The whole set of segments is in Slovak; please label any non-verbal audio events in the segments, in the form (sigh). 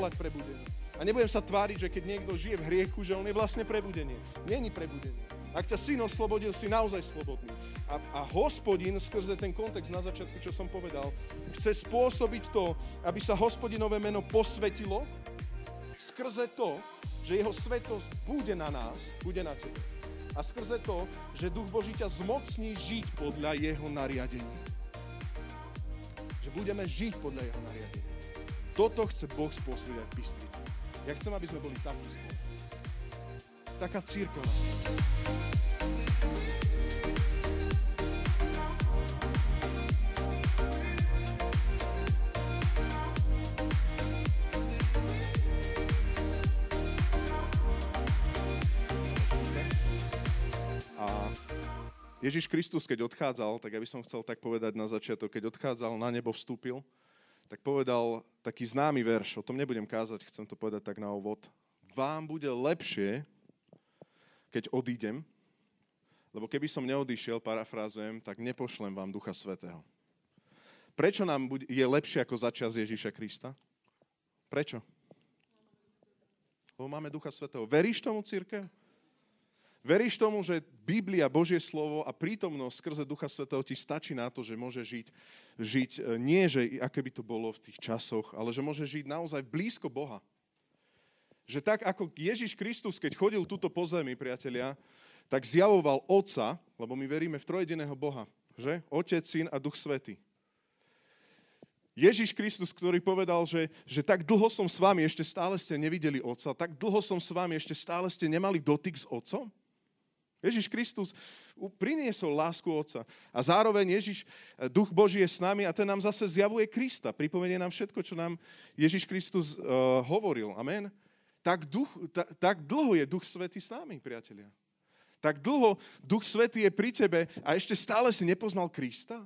volať prebudenie. A nebudem sa tváriť, že keď niekto žije v hriechu, že on je vlastne prebudenie. Není prebudenie. Ak ťa syn oslobodil, si naozaj slobodný. A, a hospodin, skrze ten kontext na začiatku, čo som povedal, chce spôsobiť to, aby sa hospodinové meno posvetilo skrze to, že jeho svetosť bude na nás, bude na tebe. A skrze to, že Duch Boží ťa zmocní žiť podľa jeho nariadení. Že budeme žiť podľa jeho nariadení. Toto chce Boh spôsobiť aj v Bystrici. Ja chcem, aby sme boli takí zbor. Taká církev. Ježiš Kristus, keď odchádzal, tak ja by som chcel tak povedať na začiatok, keď odchádzal, na nebo vstúpil, tak povedal taký známy verš, o tom nebudem kázať, chcem to povedať tak na úvod. Vám bude lepšie, keď odídem, lebo keby som neodišiel, parafrázujem, tak nepošlem vám Ducha Svetého. Prečo nám je lepšie ako začas Ježíša Krista? Prečo? Lebo máme Ducha Svetého. Veríš tomu, církev? Veríš tomu, že Biblia, Božie slovo a prítomnosť skrze Ducha Svetého ti stačí na to, že môže žiť, žiť e, nie, že aké by to bolo v tých časoch, ale že môže žiť naozaj blízko Boha. Že tak ako Ježiš Kristus, keď chodil túto po zemi, priatelia, tak zjavoval Otca, lebo my veríme v trojediného Boha, že? Otec, Syn a Duch Svetý. Ježiš Kristus, ktorý povedal, že, že tak dlho som s vami, ešte stále ste nevideli Otca, tak dlho som s vami, ešte stále ste nemali dotyk s Otcom. Ježiš Kristus priniesol lásku Otca. A zároveň Ježiš, eh, Duch Boží je s nami a ten nám zase zjavuje Krista. Pripomenie nám všetko, čo nám Ježiš Kristus uh, hovoril. Amen. Tak, duch, ta, tak dlho je Duch Svetý s nami, priatelia. Tak dlho Duch Svetý je pri tebe a ešte stále si nepoznal Krista?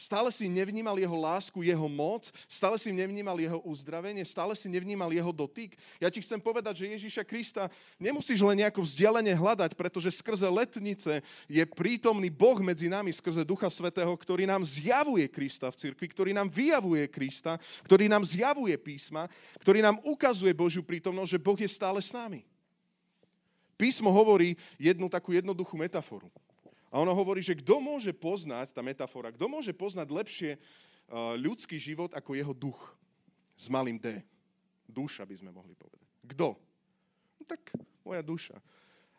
Stále si nevnímal jeho lásku, jeho moc, stále si nevnímal jeho uzdravenie, stále si nevnímal jeho dotyk. Ja ti chcem povedať, že Ježíša Krista nemusíš len nejako vzdialene hľadať, pretože skrze letnice je prítomný Boh medzi nami, skrze Ducha Svetého, ktorý nám zjavuje Krista v cirkvi, ktorý nám vyjavuje Krista, ktorý nám zjavuje písma, ktorý nám ukazuje Božiu prítomnosť, že Boh je stále s nami. Písmo hovorí jednu takú jednoduchú metaforu. A ono hovorí, že kto môže poznať, tá metafora, kto môže poznať lepšie uh, ľudský život ako jeho duch s malým D. Duša by sme mohli povedať. Kto? No tak moja duša.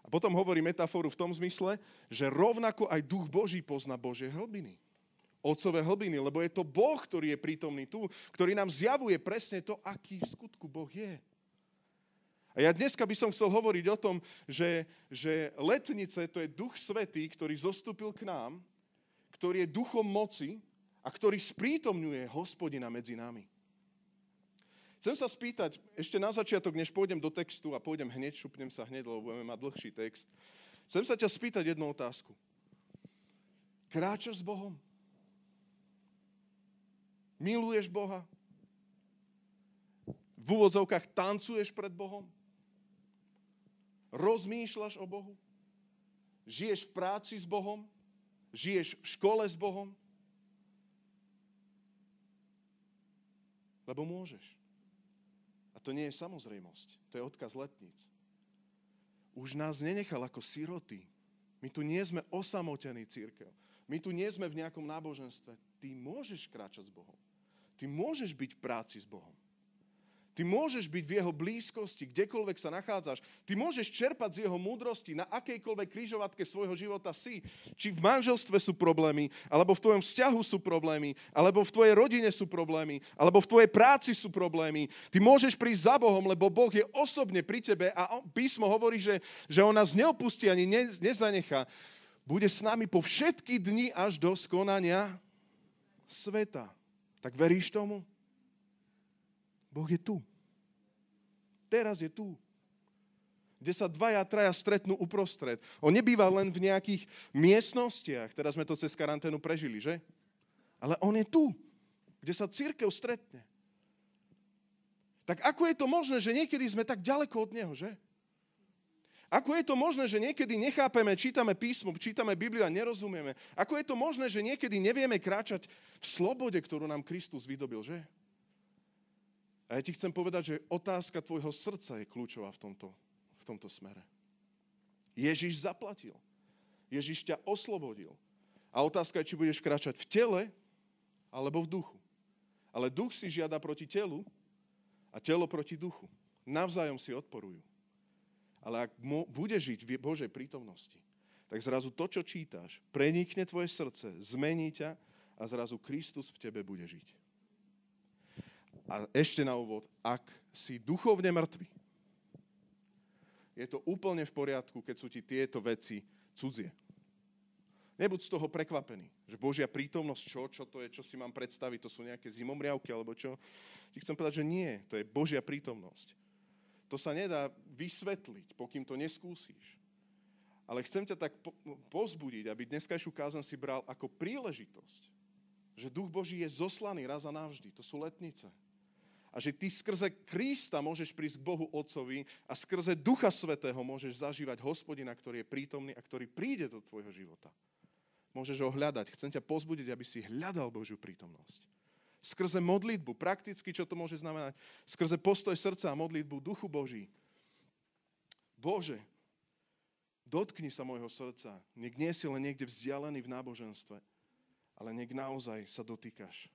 A potom hovorí metaforu v tom zmysle, že rovnako aj duch Boží pozná Božie hlbiny. Otcové hlbiny, lebo je to Boh, ktorý je prítomný tu, ktorý nám zjavuje presne to, aký v skutku Boh je. A ja dneska by som chcel hovoriť o tom, že, že letnice to je duch svetý, ktorý zostúpil k nám, ktorý je duchom moci a ktorý sprítomňuje hospodina medzi nami. Chcem sa spýtať, ešte na začiatok, než pôjdem do textu a pôjdem hneď, šupnem sa hneď, lebo budeme mať dlhší text. Chcem sa ťa spýtať jednu otázku. Kráčaš s Bohom? Miluješ Boha? V úvodzovkách tancuješ pred Bohom? Rozmýšľaš o Bohu? Žiješ v práci s Bohom? Žiješ v škole s Bohom? Lebo môžeš. A to nie je samozrejmosť. To je odkaz letníc. Už nás nenechal ako siroty. My tu nie sme osamotení církev. My tu nie sme v nejakom náboženstve. Ty môžeš kráčať s Bohom. Ty môžeš byť v práci s Bohom. Ty môžeš byť v jeho blízkosti, kdekoľvek sa nachádzaš. Ty môžeš čerpať z jeho múdrosti na akejkoľvek krížovatke svojho života si. Či v manželstve sú problémy, alebo v tvojom vzťahu sú problémy, alebo v tvojej rodine sú problémy, alebo v tvojej práci sú problémy. Ty môžeš prísť za Bohom, lebo Boh je osobne pri tebe a písmo hovorí, že, že on nás neopustí ani ne, nezanecha. Bude s nami po všetky dni až do skonania sveta. Tak veríš tomu? Boh je tu. Teraz je tu. Kde sa dvaja, traja stretnú uprostred. On nebýva len v nejakých miestnostiach, teraz sme to cez karanténu prežili, že? Ale on je tu, kde sa církev stretne. Tak ako je to možné, že niekedy sme tak ďaleko od Neho, že? Ako je to možné, že niekedy nechápeme, čítame písmo, čítame Bibliu a nerozumieme? Ako je to možné, že niekedy nevieme kráčať v slobode, ktorú nám Kristus vydobil, že? A ja ti chcem povedať, že otázka tvojho srdca je kľúčová v tomto, v tomto smere. Ježiš zaplatil. Ježiš ťa oslobodil. A otázka je, či budeš kráčať v tele alebo v duchu. Ale duch si žiada proti telu a telo proti duchu. Navzájom si odporujú. Ale ak mo- bude žiť v Božej prítomnosti, tak zrazu to, čo čítaš, prenikne tvoje srdce, zmení ťa a zrazu Kristus v tebe bude žiť. A ešte na úvod, ak si duchovne mŕtvy, je to úplne v poriadku, keď sú ti tieto veci cudzie. Nebuď z toho prekvapený, že Božia prítomnosť, čo, čo to je, čo si mám predstaviť, to sú nejaké zimomriavky alebo čo. Ti chcem povedať, že nie, to je Božia prítomnosť. To sa nedá vysvetliť, pokým to neskúsiš. Ale chcem ťa tak pozbudiť, aby dneskajšiu kázan si bral ako príležitosť, že Duch Boží je zoslaný raz a navždy. To sú letnice. A že ty skrze Krista môžeš prísť k Bohu Otcovi a skrze Ducha Svetého môžeš zažívať hospodina, ktorý je prítomný a ktorý príde do tvojho života. Môžeš ho hľadať. Chcem ťa pozbudiť, aby si hľadal Božiu prítomnosť. Skrze modlitbu, prakticky čo to môže znamenať? Skrze postoj srdca a modlitbu Duchu Boží. Bože, dotkni sa môjho srdca. Nech nie si len niekde vzdialený v náboženstve, ale nech naozaj sa dotýkaš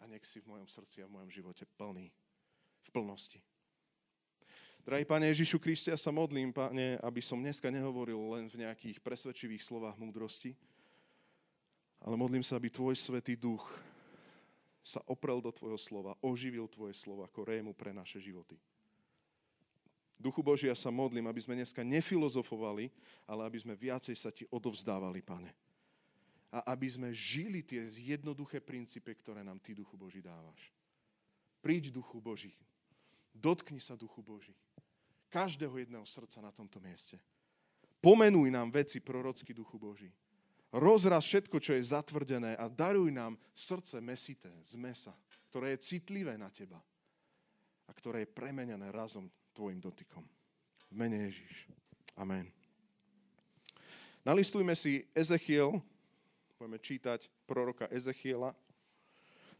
a, nech si v mojom srdci a v mojom živote plný. V plnosti. Drahý Pane Ježišu Kriste, ja sa modlím, Pane, aby som dneska nehovoril len v nejakých presvedčivých slovách múdrosti, ale modlím sa, aby Tvoj Svetý Duch sa oprel do Tvojho slova, oživil Tvoje slovo ako rému pre naše životy. Duchu Boží, ja sa modlím, aby sme dneska nefilozofovali, ale aby sme viacej sa Ti odovzdávali, Pane. A aby sme žili tie jednoduché princípy, ktoré nám Ty, Duchu Boží, dávaš. Príď, Duchu Boží. Dotkni sa, Duchu Boží. Každého jedného srdca na tomto mieste. Pomenuj nám veci prorocky, Duchu Boží. Rozraz všetko, čo je zatvrdené a daruj nám srdce mesité z mesa, ktoré je citlivé na Teba a ktoré je premenené razom tvojim dotykom. V mene Ježíš. Amen. Nalistujme si Ezechiel, budeme čítať proroka Ezechiela,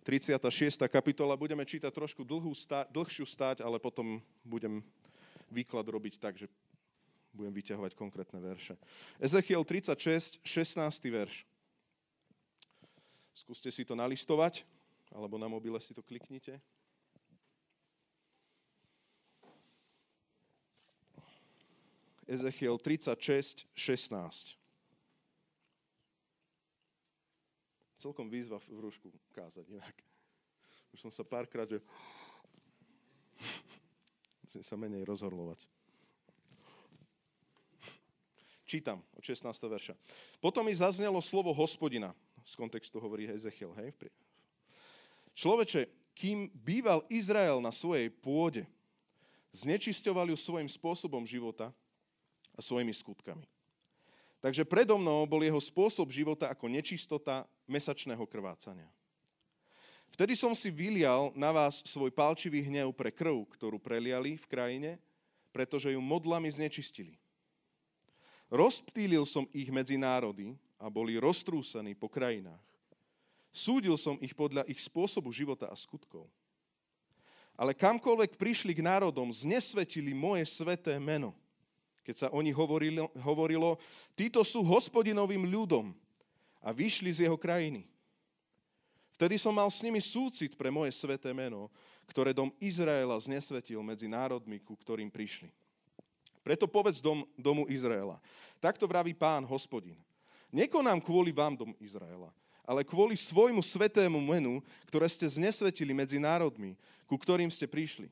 36. kapitola. Budeme čítať trošku dlhú stá, dlhšiu stáť, ale potom budem výklad robiť tak, že budem vyťahovať konkrétne verše. Ezechiel 36, 16. verš. Skúste si to nalistovať, alebo na mobile si to kliknite. Ezechiel 36, 16. Celkom výzva v rúšku kázať inak. Už som sa párkrát, že musím sa menej rozhorlovať. Čítam od 16. verša. Potom mi zaznelo slovo hospodina. Z kontextu hovorí Ezechiel. Hej? Človeče, kým býval Izrael na svojej pôde, znečisťoval ju svojim spôsobom života, a svojimi skutkami. Takže predo mnou bol jeho spôsob života ako nečistota mesačného krvácania. Vtedy som si vylial na vás svoj palčivý hnev pre krv, ktorú preliali v krajine, pretože ju modlami znečistili. Rozptýlil som ich medzi národy a boli roztrúsení po krajinách. Súdil som ich podľa ich spôsobu života a skutkov. Ale kamkoľvek prišli k národom, znesvetili moje sveté meno – keď sa o nich hovorilo, hovorilo, títo sú hospodinovým ľudom a vyšli z jeho krajiny. Vtedy som mal s nimi súcit pre moje sveté meno, ktoré dom Izraela znesvetil medzi národmi, ku ktorým prišli. Preto povedz dom, domu Izraela. Takto vraví pán hospodin. Nekonám kvôli vám, dom Izraela, ale kvôli svojmu svetému menu, ktoré ste znesvetili medzi národmi, ku ktorým ste prišli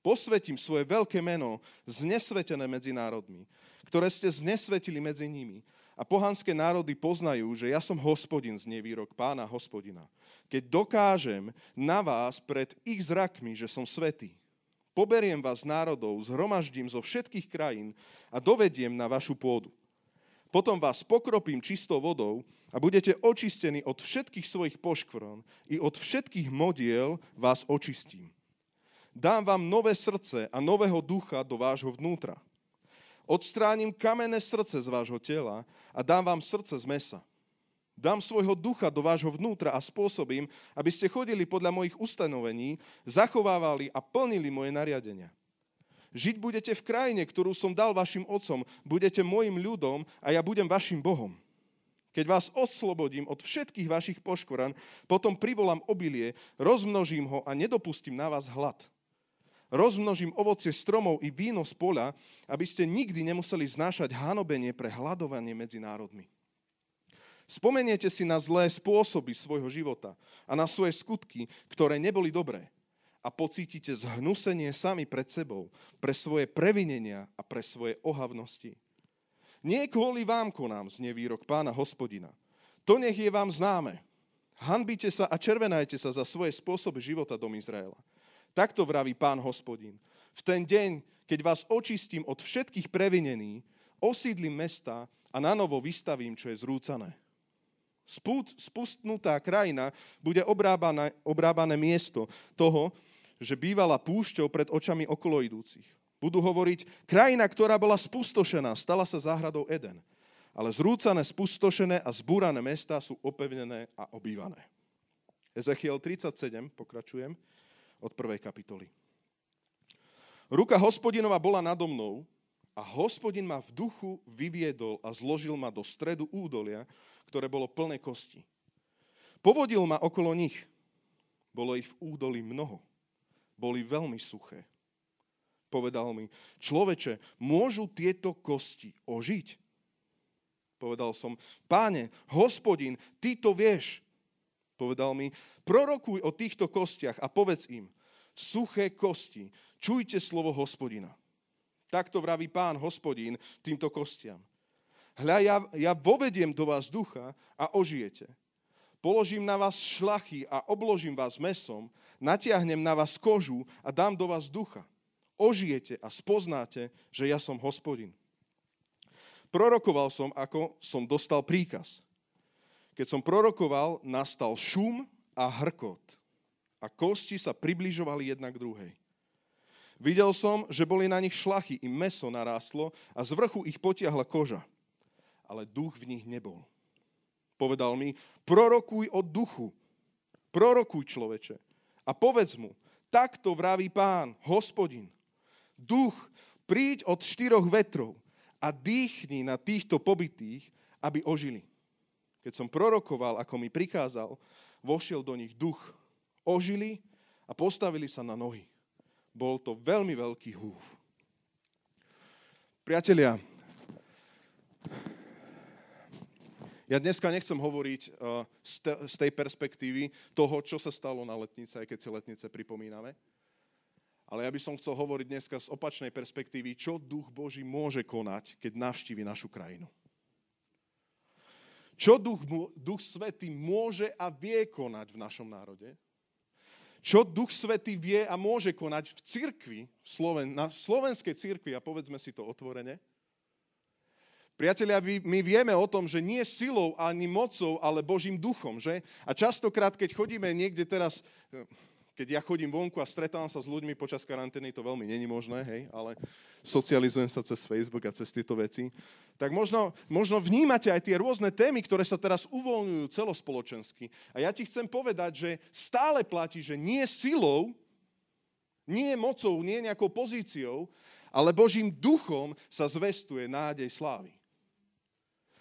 posvetím svoje veľké meno znesvetené medzi národmi, ktoré ste znesvetili medzi nimi. A pohanské národy poznajú, že ja som hospodin, z nevýrok pána hospodina. Keď dokážem na vás pred ich zrakmi, že som svetý, poberiem vás národov, zhromaždím zo všetkých krajín a dovediem na vašu pôdu. Potom vás pokropím čistou vodou a budete očistení od všetkých svojich poškvrn i od všetkých modiel vás očistím Dám vám nové srdce a nového ducha do vášho vnútra. Odstránim kamenné srdce z vášho tela a dám vám srdce z mesa. Dám svojho ducha do vášho vnútra a spôsobím, aby ste chodili podľa mojich ustanovení, zachovávali a plnili moje nariadenia. Žiť budete v krajine, ktorú som dal vašim otcom, budete môjim ľudom a ja budem vašim Bohom. Keď vás oslobodím od všetkých vašich poškoran, potom privolám obilie, rozmnožím ho a nedopustím na vás hlad. Rozmnožím ovocie stromov i víno z poľa, aby ste nikdy nemuseli znášať hanobenie pre hľadovanie medzi národmi. Spomeniete si na zlé spôsoby svojho života a na svoje skutky, ktoré neboli dobré a pocítite zhnusenie sami pred sebou pre svoje previnenia a pre svoje ohavnosti. Nie kvôli vám konám znie výrok pána hospodina. To nech je vám známe. Hanbite sa a červenajte sa za svoje spôsoby života dom Izraela. Takto vraví pán hospodin. V ten deň, keď vás očistím od všetkých previnení, osídlim mesta a na novo vystavím, čo je zrúcané spustnutá krajina bude obrábané, obrábané miesto toho, že bývala púšťou pred očami okolo idúcich. Budú hovoriť, krajina, ktorá bola spustošená, stala sa záhradou Eden. Ale zrúcané, spustošené a zbúrané mesta sú opevnené a obývané. Ezechiel 37, pokračujem, od prvej kapitoly. Ruka hospodinova bola nado mnou a hospodin ma v duchu vyviedol a zložil ma do stredu údolia, ktoré bolo plné kosti. Povodil ma okolo nich. Bolo ich v údolí mnoho. Boli veľmi suché. Povedal mi, človeče, môžu tieto kosti ožiť? Povedal som, páne, hospodin, ty to vieš. Povedal mi, prorokuj o týchto kostiach a povedz im, suché kosti, čujte slovo hospodina. Takto vraví pán hospodín týmto kostiam. Hľa, ja, ja vovediem do vás ducha a ožijete. Položím na vás šlachy a obložím vás mesom, natiahnem na vás kožu a dám do vás ducha. Ožijete a spoznáte, že ja som hospodin. Prorokoval som, ako som dostal príkaz. Keď som prorokoval, nastal šum a hrkot a kosti sa približovali jedna k druhej. Videl som, že boli na nich šlachy i meso narástlo a z vrchu ich potiahla koža ale duch v nich nebol. Povedal mi, prorokuj o duchu. Prorokuj človeče. A povedz mu, takto vraví pán, hospodin. Duch, príď od štyroch vetrov a dýchni na týchto pobytých, aby ožili. Keď som prorokoval, ako mi prikázal, vošiel do nich duch. Ožili a postavili sa na nohy. Bol to veľmi veľký húf. Priatelia, Ja dneska nechcem hovoriť uh, z tej perspektívy toho, čo sa stalo na letnice, aj keď si letnice pripomíname. Ale ja by som chcel hovoriť dneska z opačnej perspektívy, čo duch Boží môže konať, keď navštívi našu krajinu. Čo duch, duch Svetý môže a vie konať v našom národe. Čo duch Svetý vie a môže konať v cirkvi, v Sloven, na slovenskej cirkvi, a povedzme si to otvorene, Priatelia, my vieme o tom, že nie silou ani mocou, ale Božím duchom, že? A častokrát, keď chodíme niekde teraz, keď ja chodím vonku a stretávam sa s ľuďmi počas karantény, to veľmi není možné, hej, ale socializujem sa cez Facebook a cez tieto veci, tak možno, možno vnímate aj tie rôzne témy, ktoré sa teraz uvoľňujú celospoločensky. A ja ti chcem povedať, že stále platí, že nie silou, nie mocou, nie nejakou pozíciou, ale Božím duchom sa zvestuje nádej slávy.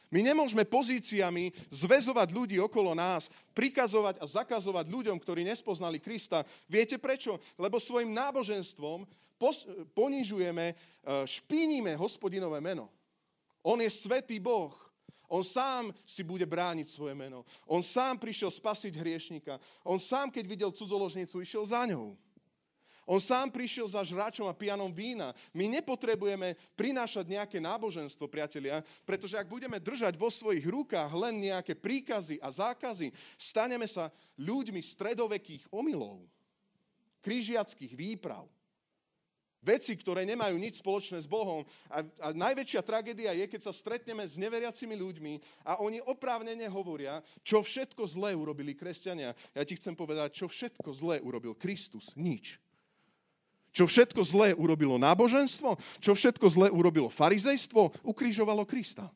My nemôžeme pozíciami zväzovať ľudí okolo nás, prikazovať a zakazovať ľuďom, ktorí nespoznali Krista. Viete prečo? Lebo svojim náboženstvom ponižujeme, e, špiníme hospodinové meno. On je svetý Boh. On sám si bude brániť svoje meno. On sám prišiel spasiť hriešnika. On sám, keď videl cudzoložnicu, išiel za ňou. On sám prišiel za žráčom a pijanom vína. My nepotrebujeme prinášať nejaké náboženstvo, priatelia, pretože ak budeme držať vo svojich rukách len nejaké príkazy a zákazy, staneme sa ľuďmi stredovekých omylov, križiackých výprav. Veci, ktoré nemajú nič spoločné s Bohom. A, a najväčšia tragédia je, keď sa stretneme s neveriacimi ľuďmi a oni oprávnene hovoria, čo všetko zlé urobili kresťania. Ja ti chcem povedať, čo všetko zlé urobil Kristus. Nič. Čo všetko zlé urobilo náboženstvo, čo všetko zlé urobilo farizejstvo, ukrižovalo Krista.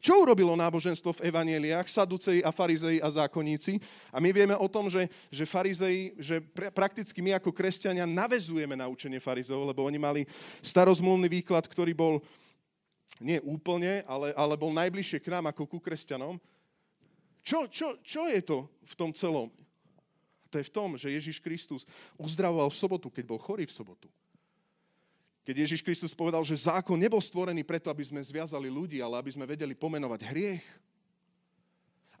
Čo urobilo náboženstvo v evaneliách, saduceji a farizei a zákonníci? A my vieme o tom, že, že farizei, že pr- prakticky my ako kresťania navezujeme na učenie farizov, lebo oni mali starozmluvný výklad, ktorý bol nie úplne, ale, ale bol najbližšie k nám ako ku kresťanom. Čo, čo, čo je to v tom celom? To je v tom, že Ježiš Kristus uzdravoval v sobotu, keď bol chorý v sobotu. Keď Ježiš Kristus povedal, že zákon nebol stvorený preto, aby sme zviazali ľudí, ale aby sme vedeli pomenovať hriech.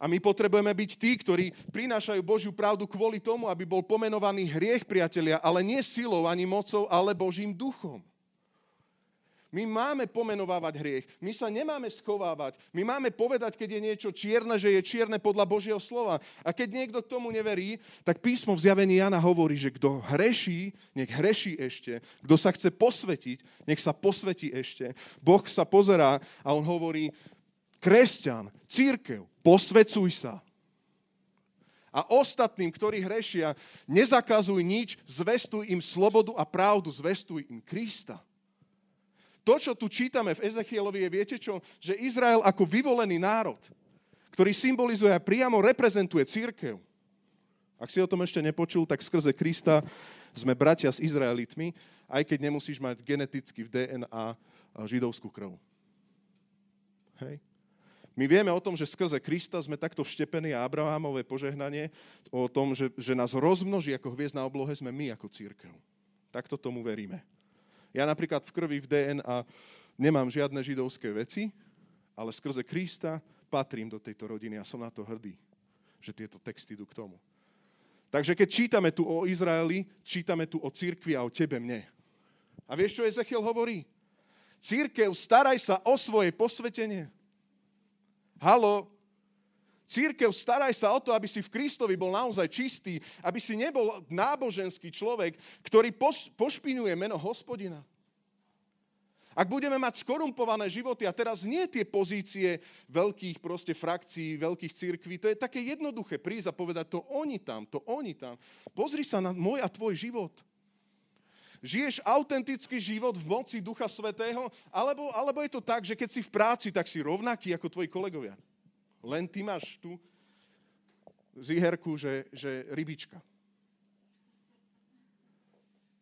A my potrebujeme byť tí, ktorí prinášajú Božiu pravdu kvôli tomu, aby bol pomenovaný hriech, priatelia, ale nie silou ani mocou, ale Božím duchom. My máme pomenovávať hriech. My sa nemáme schovávať. My máme povedať, keď je niečo čierne, že je čierne podľa Božieho slova. A keď niekto k tomu neverí, tak písmo v zjavení Jana hovorí, že kto hreší, nech hreší ešte. Kto sa chce posvetiť, nech sa posvetí ešte. Boh sa pozerá a on hovorí, kresťan, církev, posvecuj sa. A ostatným, ktorí hrešia, nezakazuj nič, zvestuj im slobodu a pravdu, zvestuj im Krista. To, čo tu čítame v Ezechielovi, je, viete čo? Že Izrael ako vyvolený národ, ktorý symbolizuje a priamo reprezentuje církev. Ak si o tom ešte nepočul, tak skrze Krista sme bratia s Izraelitmi, aj keď nemusíš mať geneticky v DNA židovskú krv. Hej. My vieme o tom, že skrze Krista sme takto vštepení a Abrahamové požehnanie o tom, že, že nás rozmnoží ako hviezd na oblohe, sme my ako církev. Takto tomu veríme. Ja napríklad v krvi, v DNA nemám žiadne židovské veci, ale skrze Krista patrím do tejto rodiny a som na to hrdý, že tieto texty idú k tomu. Takže keď čítame tu o Izraeli, čítame tu o církvi a o tebe, mne. A vieš, čo Ezechiel hovorí? Církev, staraj sa o svoje posvetenie. Halo, Církev, staraj sa o to, aby si v Kristovi bol naozaj čistý, aby si nebol náboženský človek, ktorý pošpinuje meno hospodina. Ak budeme mať skorumpované životy, a teraz nie tie pozície veľkých proste frakcií, veľkých církví, to je také jednoduché prísť a povedať to oni tam, to oni tam. Pozri sa na môj a tvoj život. Žiješ autentický život v moci Ducha Svetého, alebo, alebo je to tak, že keď si v práci, tak si rovnaký ako tvoji kolegovia. Len ty máš tu ziherku, že, že rybička.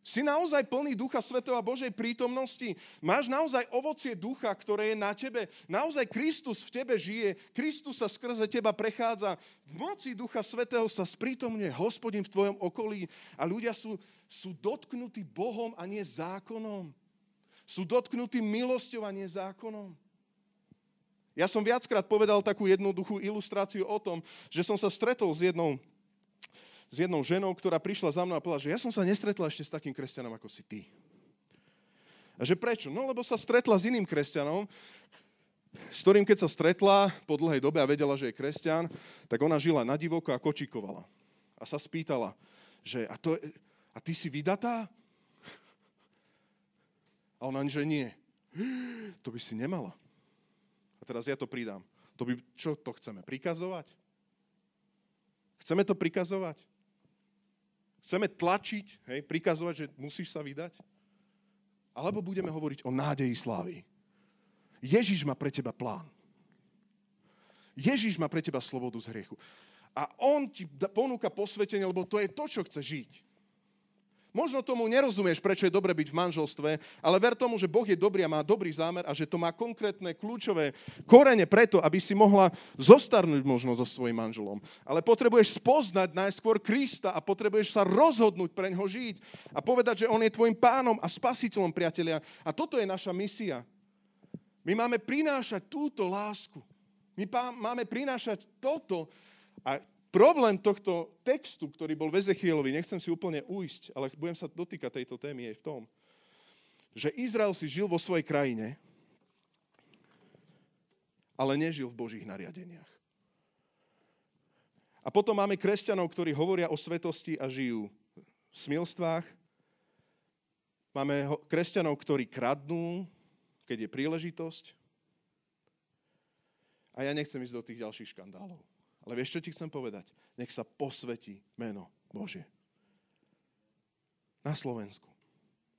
Si naozaj plný Ducha Svetého a Božej prítomnosti? Máš naozaj ovocie ducha, ktoré je na tebe? Naozaj Kristus v tebe žije? Kristus sa skrze teba prechádza? V moci Ducha Svetého sa sprítomne hospodin v tvojom okolí a ľudia sú, sú dotknutí Bohom a nie zákonom. Sú dotknutí milosťou a nie zákonom. Ja som viackrát povedal takú jednoduchú ilustráciu o tom, že som sa stretol s jednou, s jednou ženou, ktorá prišla za mnou a povedala, že ja som sa nestretla ešte s takým kresťanom ako si ty. A že prečo? No lebo sa stretla s iným kresťanom, s ktorým keď sa stretla po dlhej dobe a vedela, že je kresťan, tak ona žila na divoko a kočíkovala. A sa spýtala, že a, to, a ty si vydatá? A ona, že nie. To by si nemala. A teraz ja to pridám. To by, čo to chceme? Prikazovať? Chceme to prikazovať? Chceme tlačiť, hej, prikazovať, že musíš sa vydať? Alebo budeme hovoriť o nádeji slávy? Ježiš má pre teba plán. Ježiš má pre teba slobodu z hriechu. A on ti ponúka posvetenie, lebo to je to, čo chce žiť. Možno tomu nerozumieš, prečo je dobre byť v manželstve, ale ver tomu, že Boh je dobrý a má dobrý zámer a že to má konkrétne kľúčové korene preto, aby si mohla zostarnúť možno so svojím manželom. Ale potrebuješ spoznať najskôr Krista a potrebuješ sa rozhodnúť pre ňoho žiť a povedať, že on je tvojim pánom a spasiteľom, priatelia. A toto je naša misia. My máme prinášať túto lásku. My máme prinášať toto. A Problém tohto textu, ktorý bol v Ezechielovi, nechcem si úplne ujsť, ale budem sa dotýkať tejto témy, je v tom, že Izrael si žil vo svojej krajine, ale nežil v Božích nariadeniach. A potom máme kresťanov, ktorí hovoria o svetosti a žijú v smilstvách. Máme kresťanov, ktorí kradnú, keď je príležitosť. A ja nechcem ísť do tých ďalších škandálov. Ale vieš, čo ti chcem povedať? Nech sa posvetí meno Božie. Na Slovensku.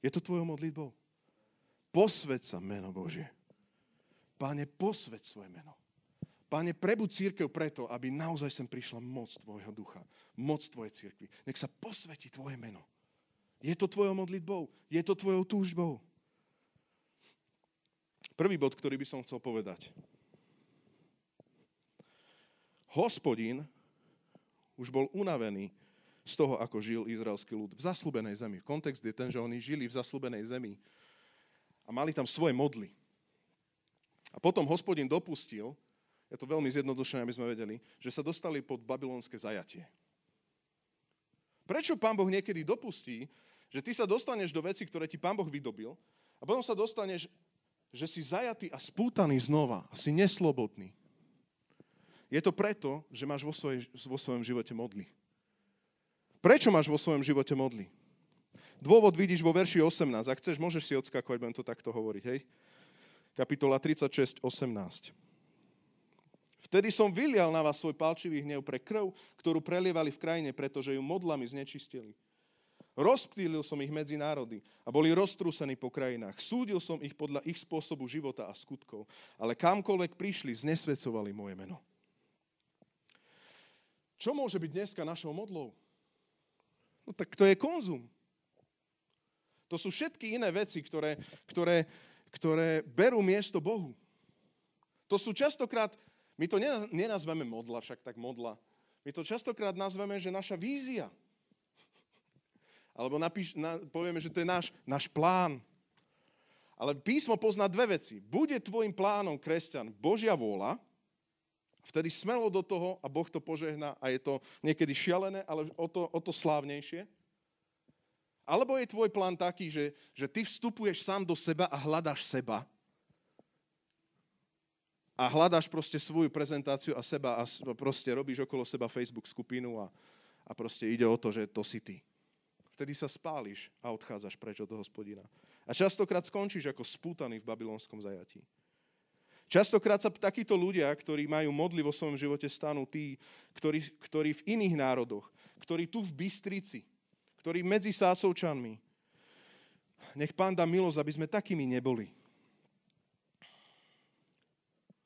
Je to tvojou modlitbou? Posveď sa meno Božie. Páne, posveď svoje meno. Pane, prebud církev preto, aby naozaj sem prišla moc Tvojho ducha, moc Tvojej církvy. Nech sa posvetí Tvoje meno. Je to Tvojou modlitbou, je to Tvojou túžbou. Prvý bod, ktorý by som chcel povedať. Hospodin už bol unavený z toho, ako žil izraelský ľud v zaslúbenej zemi. Kontext je ten, že oni žili v zaslúbenej zemi a mali tam svoje modly. A potom hospodin dopustil, je to veľmi zjednodušené, aby sme vedeli, že sa dostali pod babylonské zajatie. Prečo pán Boh niekedy dopustí, že ty sa dostaneš do veci, ktoré ti pán Boh vydobil a potom sa dostaneš, že si zajatý a spútaný znova a si neslobodný. Je to preto, že máš vo, svojej, vo svojom živote modly. Prečo máš vo svojom živote modly? Dôvod vidíš vo verši 18. Ak chceš, môžeš si odskakovať, budem to takto hovoriť. Hej? Kapitola 36, 18. Vtedy som vylial na vás svoj palčivý hnev pre krv, ktorú prelievali v krajine, pretože ju modlami znečistili. Rozptýlil som ich medzi národy a boli roztrúsení po krajinách. Súdil som ich podľa ich spôsobu života a skutkov. Ale kamkoľvek prišli, znesvedcovali moje meno. Čo môže byť dneska našou modlou? No tak to je konzum. To sú všetky iné veci, ktoré, ktoré, ktoré berú miesto Bohu. To sú častokrát my to nenazveme modla, však tak modla. My to častokrát nazveme, že naša vízia. Alebo napíš, na, povieme, že to je náš, náš plán. Ale písmo pozná dve veci. Bude tvojim plánom, kresťan, Božia vôľa, vtedy smelo do toho a Boh to požehná a je to niekedy šialené, ale o to, o to slávnejšie. Alebo je tvoj plán taký, že, že ty vstupuješ sám do seba a hľadáš seba a hľadáš proste svoju prezentáciu a seba a proste robíš okolo seba Facebook skupinu a, a proste ide o to, že to si ty. Vtedy sa spáliš a odchádzaš preč od hospodina. A častokrát skončíš ako spútaný v babylonskom zajatí. Častokrát sa takíto ľudia, ktorí majú modly vo svojom živote, stanú tí, ktorí, ktorí v iných národoch, ktorí tu v Bystrici, ktorí medzi Sácovčanmi. Nech pán dá milosť, aby sme takými neboli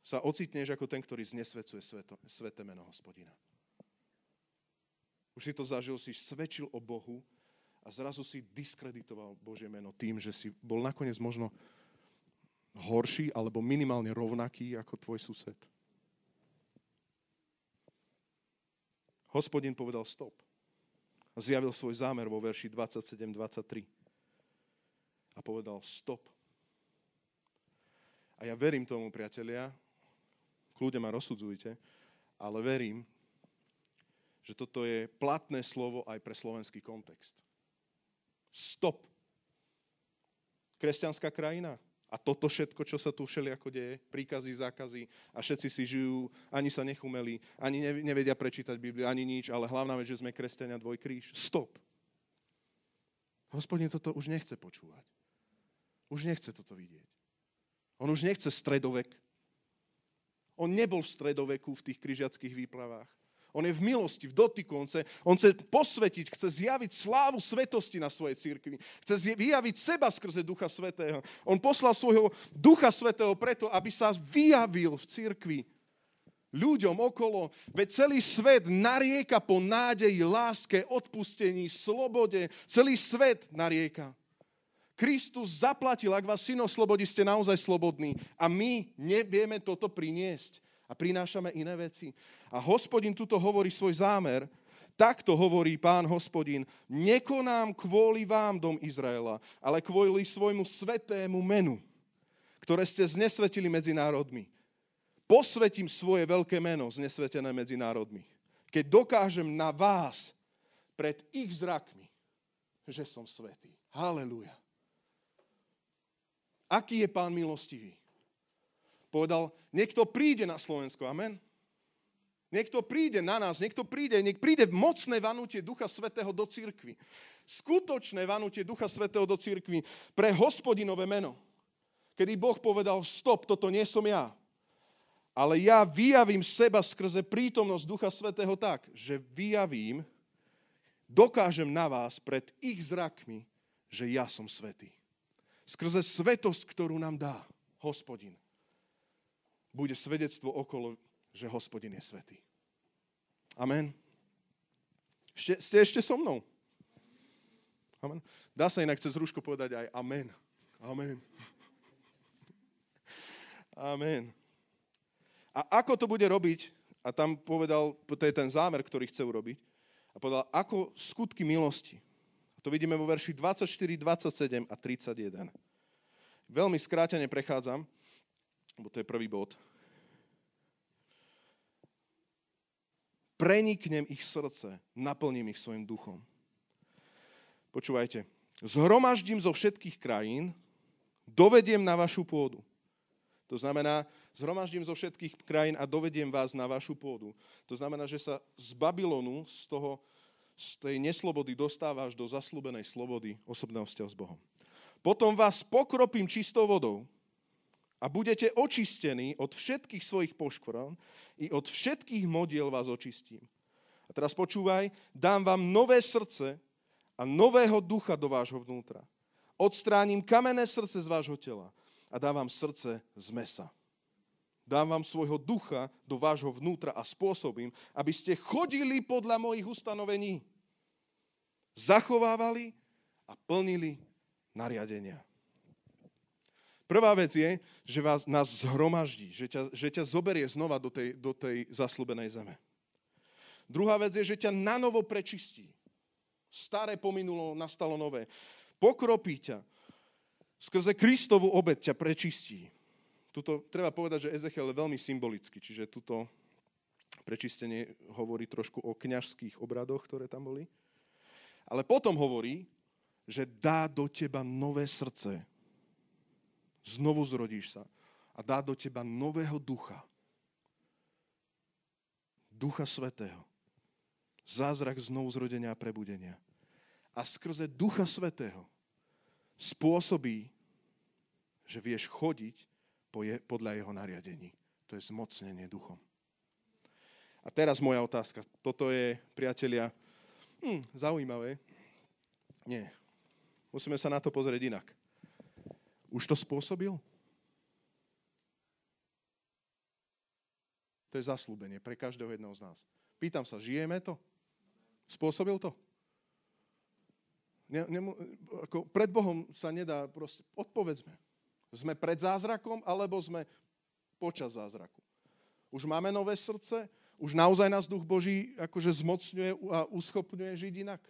sa ocitneš ako ten, ktorý znesvedcuje sveto, sveté meno hospodina. Už si to zažil, si svedčil o Bohu a zrazu si diskreditoval Božie meno tým, že si bol nakoniec možno horší alebo minimálne rovnaký ako tvoj sused. Hospodin povedal stop a zjavil svoj zámer vo verši 27-23 a povedal stop. A ja verím tomu, priatelia, kľudne ma rozsudzujte, ale verím, že toto je platné slovo aj pre slovenský kontext. Stop. Kresťanská krajina. A toto všetko, čo sa tu všelijako deje, príkazy, zákazy a všetci si žijú, ani sa nechumeli, ani nevedia prečítať Bibliu, ani nič, ale hlavná vec, že sme kresťania dvojkríž. Stop. Hospodin toto už nechce počúvať. Už nechce toto vidieť. On už nechce stredovek, on nebol v stredoveku v tých križiackých výplavách. On je v milosti, v dotyku. On chce, on chce posvetiť, chce zjaviť slávu svetosti na svojej církvi. Chce vyjaviť seba skrze Ducha Svetého. On poslal svojho Ducha Svetého preto, aby sa vyjavil v církvi ľuďom okolo. Veď celý svet narieka po nádeji, láske, odpustení, slobode. Celý svet narieka. Kristus zaplatil, ak vás syn oslobodí, ste naozaj slobodní. A my nevieme toto priniesť. A prinášame iné veci. A hospodin tuto hovorí svoj zámer. Takto hovorí pán hospodin. Nekonám kvôli vám, dom Izraela, ale kvôli svojmu svetému menu, ktoré ste znesvetili medzi národmi. Posvetím svoje veľké meno znesvetené medzi národmi. Keď dokážem na vás pred ich zrakmi, že som svetý. Haleluja. Aký je pán milostivý? Povedal, niekto príde na Slovensko, amen? Niekto príde na nás, niekto príde, niek príde mocné vanutie Ducha Svetého do církvy. Skutočné vanutie Ducha Svetého do církvy pre hospodinové meno. Kedy Boh povedal, stop, toto nie som ja. Ale ja vyjavím seba skrze prítomnosť Ducha Svetého tak, že vyjavím, dokážem na vás pred ich zrakmi, že ja som svetý skrze svetosť, ktorú nám dá hospodin, bude svedectvo okolo, že hospodin je svetý. Amen. Ešte, ste ešte so mnou? Amen. Dá sa inak cez rúško povedať aj amen. Amen. Amen. A ako to bude robiť, a tam povedal, to je ten zámer, ktorý chce urobiť, a povedal, ako skutky milosti. A to vidíme vo verši 24, 27 a 31. Veľmi skrátene prechádzam, lebo to je prvý bod. Preniknem ich srdce, naplním ich svojim duchom. Počúvajte. Zhromaždím zo všetkých krajín, dovediem na vašu pôdu. To znamená, zhromaždím zo všetkých krajín a dovediem vás na vašu pôdu. To znamená, že sa z Babylonu, z, toho, z tej neslobody dostávaš do zaslúbenej slobody osobného vzťahu s Bohom. Potom vás pokropím čistou vodou a budete očistení od všetkých svojich poškvrn i od všetkých modiel vás očistím. A teraz počúvaj, dám vám nové srdce a nového ducha do vášho vnútra. Odstránim kamenné srdce z vášho tela a dávam srdce z mesa. Dám vám svojho ducha do vášho vnútra a spôsobím, aby ste chodili podľa mojich ustanovení. Zachovávali a plnili nariadenia. Prvá vec je, že vás, nás zhromaždí, že ťa, že ťa zoberie znova do tej, do tej zaslúbenej zeme. Druhá vec je, že ťa nanovo prečistí. Staré pominulo, nastalo nové. Pokropí ťa. Skrze Kristovu obed ťa prečistí. Tuto treba povedať, že Ezechiel je veľmi symbolický, čiže tuto prečistenie hovorí trošku o kňažských obradoch, ktoré tam boli. Ale potom hovorí, že dá do teba nové srdce. Znovu zrodíš sa a dá do teba nového ducha. Ducha Svetého zázrak znovu zrodenia a prebudenia. A skrze Ducha Svetého spôsobí, že vieš chodiť podľa jeho nariadení. To je zmocnenie duchom. A teraz moja otázka. Toto je, priatelia, hm, zaujímavé. Nie. Musíme sa na to pozrieť inak. Už to spôsobil? To je zaslúbenie pre každého jedného z nás. Pýtam sa, žijeme to? Spôsobil to? Ne, ne, ako pred Bohom sa nedá proste, odpovedzme. Sme pred zázrakom, alebo sme počas zázraku. Už máme nové srdce, už naozaj nás Duch Boží akože zmocňuje a uschopňuje žiť inak.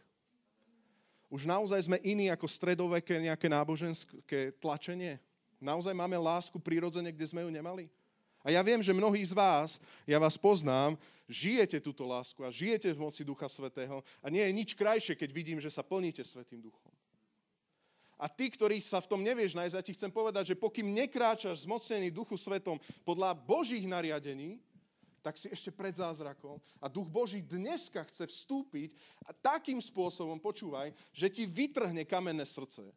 Už naozaj sme iní ako stredoveké nejaké náboženské tlačenie. Naozaj máme lásku prirodzene, kde sme ju nemali. A ja viem, že mnohí z vás, ja vás poznám, žijete túto lásku a žijete v moci Ducha Svetého a nie je nič krajšie, keď vidím, že sa plníte Svetým Duchom. A ty, ktorý sa v tom nevieš nájsť, ja ti chcem povedať, že pokým nekráčaš zmocnený Duchu Svetom podľa Božích nariadení, tak si ešte pred zázrakom. A Duch Boží dneska chce vstúpiť a takým spôsobom, počúvaj, že ti vytrhne kamenné srdce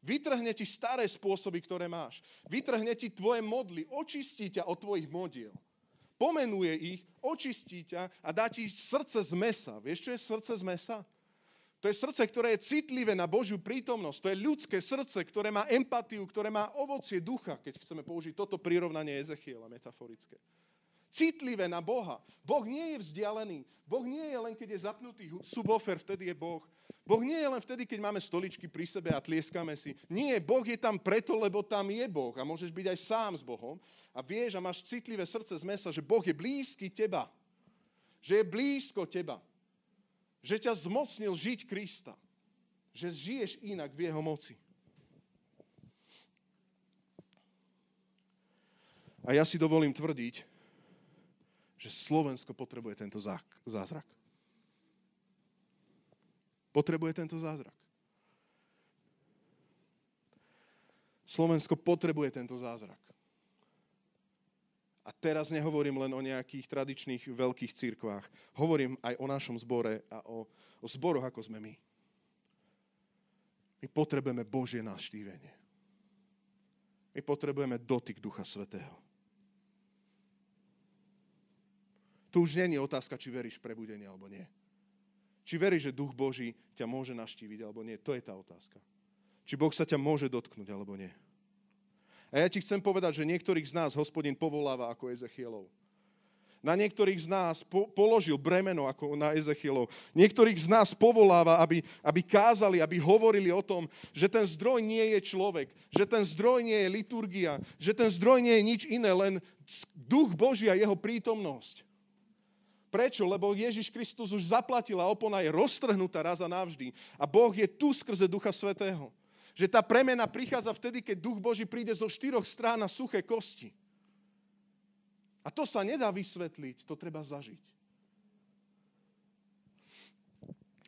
Vytrhne ti staré spôsoby, ktoré máš. Vytrhne ti tvoje modly, očistí ťa od tvojich modiel. Pomenuje ich, očistí ťa a dá ti srdce z mesa. Vieš, čo je srdce z mesa? To je srdce, ktoré je citlivé na Božiu prítomnosť. To je ľudské srdce, ktoré má empatiu, ktoré má ovocie ducha, keď chceme použiť toto prirovnanie Ezechiela metaforické citlivé na Boha. Boh nie je vzdialený. Boh nie je len, keď je zapnutý subwoofer, vtedy je Boh. Boh nie je len vtedy, keď máme stoličky pri sebe a tlieskame si. Nie, Boh je tam preto, lebo tam je Boh a môžeš byť aj sám s Bohom a vieš a máš citlivé srdce z mesa, že Boh je blízky teba. Že je blízko teba. Že ťa zmocnil žiť Krista. Že žiješ inak v jeho moci. A ja si dovolím tvrdiť, že Slovensko potrebuje tento zázrak. Potrebuje tento zázrak. Slovensko potrebuje tento zázrak. A teraz nehovorím len o nejakých tradičných veľkých církvách. Hovorím aj o našom zbore a o, o zboroch, ako sme my. My potrebujeme Božie naštívenie. My potrebujeme dotyk Ducha Svetého. Tu už nie je otázka, či veríš v prebudenie alebo nie. Či veríš, že Duch Boží ťa môže naštíviť alebo nie. To je tá otázka. Či Boh sa ťa môže dotknúť alebo nie. A ja ti chcem povedať, že niektorých z nás hospodin povoláva ako Ezechielov. Na niektorých z nás po, položil bremeno ako na Ezechielov. Niektorých z nás povoláva, aby, aby kázali, aby hovorili o tom, že ten zdroj nie je človek, že ten zdroj nie je liturgia, že ten zdroj nie je nič iné, len duch Boží a jeho prítomnosť. Prečo? Lebo Ježiš Kristus už zaplatil a opona je roztrhnutá raz a navždy. A Boh je tu skrze Ducha Svetého. Že tá premena prichádza vtedy, keď Duch Boží príde zo štyroch strán na suché kosti. A to sa nedá vysvetliť, to treba zažiť.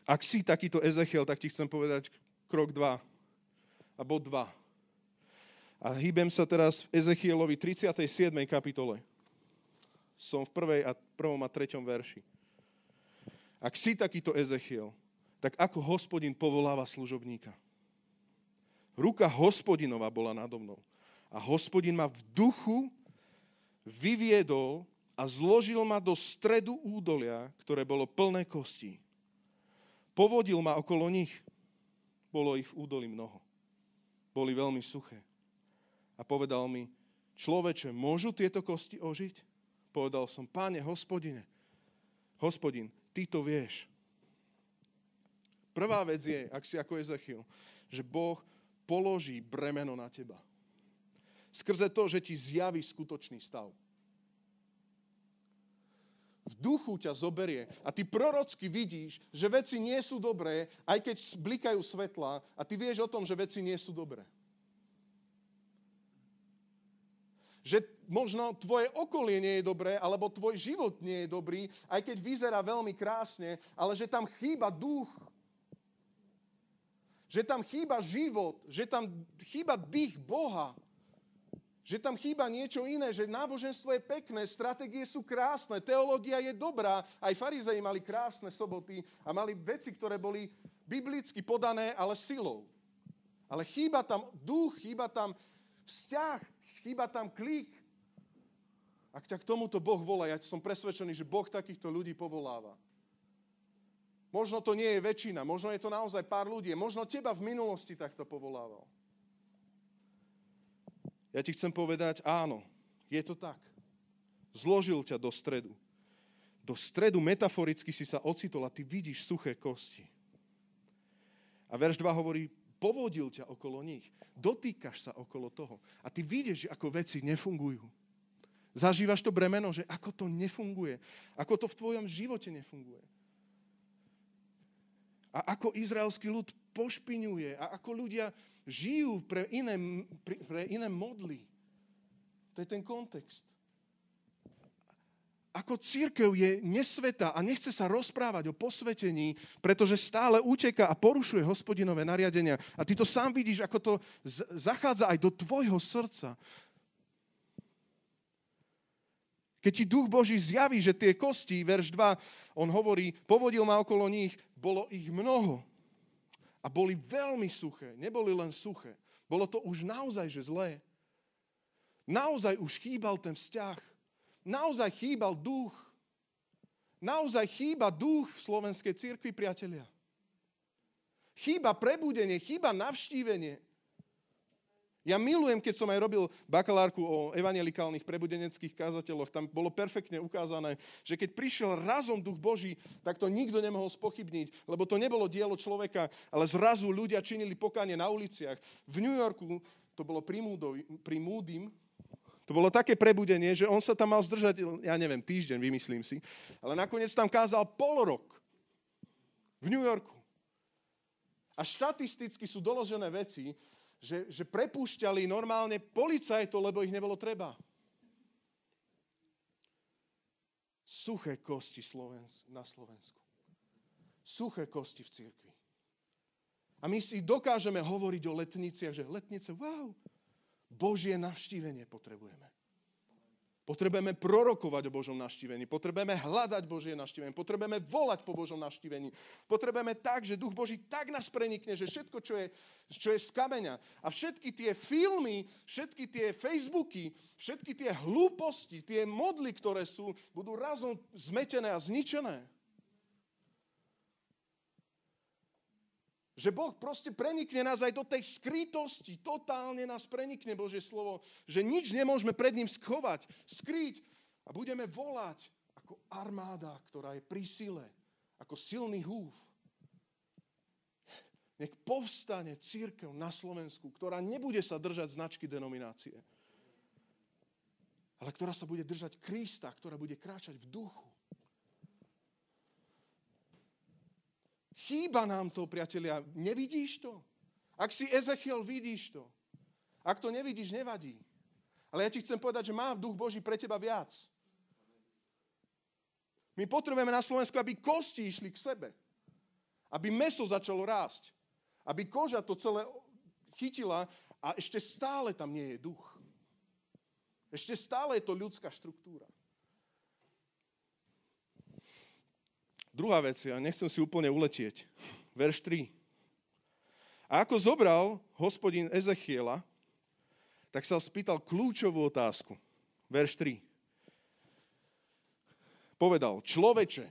Ak si takýto Ezechiel, tak ti chcem povedať krok 2 a bod 2. A hýbem sa teraz v Ezechielovi 37. kapitole. Som v prvej a prvom a treťom verši. Ak si takýto Ezechiel, tak ako hospodin povoláva služobníka? Ruka hospodinová bola nado mnou. A hospodin ma v duchu vyviedol a zložil ma do stredu údolia, ktoré bolo plné kostí. Povodil ma okolo nich. Bolo ich v údolí mnoho. Boli veľmi suché. A povedal mi, človeče, môžu tieto kosti ožiť? Povedal som, páne, hospodine, hospodin, ty to vieš. Prvá vec je, ak si ako Ezechiel, že Boh položí bremeno na teba skrze to, že ti zjaví skutočný stav. V duchu ťa zoberie a ty prorocky vidíš, že veci nie sú dobré, aj keď blikajú svetla a ty vieš o tom, že veci nie sú dobré. Že možno tvoje okolie nie je dobré, alebo tvoj život nie je dobrý, aj keď vyzerá veľmi krásne, ale že tam chýba duch. Že tam chýba život, že tam chýba dých Boha. Že tam chýba niečo iné, že náboženstvo je pekné, stratégie sú krásne, teológia je dobrá. Aj farizei mali krásne soboty a mali veci, ktoré boli biblicky podané, ale silou. Ale chýba tam duch, chýba tam vzťah, chýba tam klik. Ak ťa k tomuto Boh volá, ja som presvedčený, že Boh takýchto ľudí povoláva. Možno to nie je väčšina, možno je to naozaj pár ľudí, možno teba v minulosti takto povolával. Ja ti chcem povedať, áno, je to tak. Zložil ťa do stredu. Do stredu metaforicky si sa ocitol a ty vidíš suché kosti. A verš 2 hovorí, povodil ťa okolo nich. Dotýkaš sa okolo toho. A ty vidíš, ako veci nefungujú. Zažívaš to bremeno, že ako to nefunguje. Ako to v tvojom živote nefunguje. A ako izraelský ľud pošpiňuje a ako ľudia žijú pre iné, pre iné modly. To je ten kontext. Ako církev je nesveta a nechce sa rozprávať o posvetení, pretože stále uteka a porušuje hospodinové nariadenia. A ty to sám vidíš, ako to zachádza aj do tvojho srdca. Keď ti duch Boží zjaví, že tie kosti, verš 2, on hovorí, povodil ma okolo nich, bolo ich mnoho a boli veľmi suché. Neboli len suché. Bolo to už naozaj, že zlé. Naozaj už chýbal ten vzťah. Naozaj chýbal duch. Naozaj chýba duch v slovenskej církvi, priatelia. Chýba prebudenie, chýba navštívenie. Ja milujem, keď som aj robil bakalárku o evangelikálnych prebudeneckých kázateľoch. Tam bolo perfektne ukázané, že keď prišiel razom duch Boží, tak to nikto nemohol spochybniť, lebo to nebolo dielo človeka, ale zrazu ľudia činili pokánie na uliciach. V New Yorku to bolo pri, Moodovi, pri Moodym, to bolo také prebudenie, že on sa tam mal zdržať, ja neviem, týždeň, vymyslím si. Ale nakoniec tam kázal pol rok. V New Yorku. A štatisticky sú doložené veci, že, že prepúšťali normálne policajto, lebo ich nebolo treba. Suché kosti na Slovensku. Suché kosti v cirkvi. A my si dokážeme hovoriť o letniciach, že letnice, wow, Božie navštívenie potrebujeme. Potrebujeme prorokovať o Božom naštívení, potrebujeme hľadať Božie naštívenie, potrebujeme volať po Božom naštívení. Potrebujeme tak, že Duch Boží tak nás prenikne, že všetko, čo je, čo je z kameňa a všetky tie filmy, všetky tie Facebooky, všetky tie hlúposti, tie modly, ktoré sú, budú razom zmetené a zničené. Že Boh proste prenikne nás aj do tej skrytosti. Totálne nás prenikne Božie slovo. Že nič nemôžeme pred ním schovať, skryť. A budeme volať ako armáda, ktorá je pri sile, ako silný húf. Nech povstane církev na Slovensku, ktorá nebude sa držať značky denominácie, ale ktorá sa bude držať Krista, ktorá bude kráčať v duchu. Chýba nám to, priatelia. Nevidíš to? Ak si Ezechiel, vidíš to. Ak to nevidíš, nevadí. Ale ja ti chcem povedať, že má duch Boží pre teba viac. My potrebujeme na Slovensku, aby kosti išli k sebe. Aby meso začalo rásť. Aby koža to celé chytila a ešte stále tam nie je duch. Ešte stále je to ľudská štruktúra. Druhá vec, ja nechcem si úplne uletieť. Verš 3. A ako zobral hospodin Ezechiela, tak sa spýtal kľúčovú otázku. Verš 3. Povedal, človeče,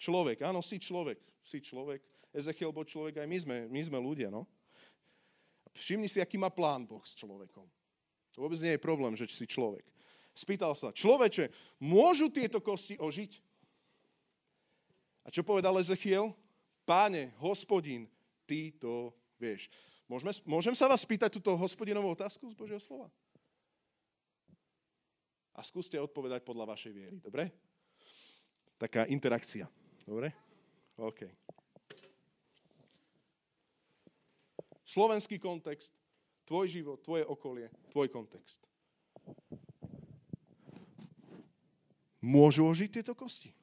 človek, áno, si človek, si človek. Ezechiel bol človek, aj my sme, my sme ľudia, no. Všimni si, aký má plán Boh s človekom. To vôbec nie je problém, že si človek. Spýtal sa, človeče, môžu tieto kosti ožiť? A čo povedal Ezechiel? Páne, hospodín, ty to vieš. Môžeme, môžem sa vás spýtať túto hospodinovú otázku z Božieho slova? A skúste odpovedať podľa vašej viery, dobre? Taká interakcia, dobre? OK. Slovenský kontext, tvoj život, tvoje okolie, tvoj kontext. Môžu ožiť tieto kosti?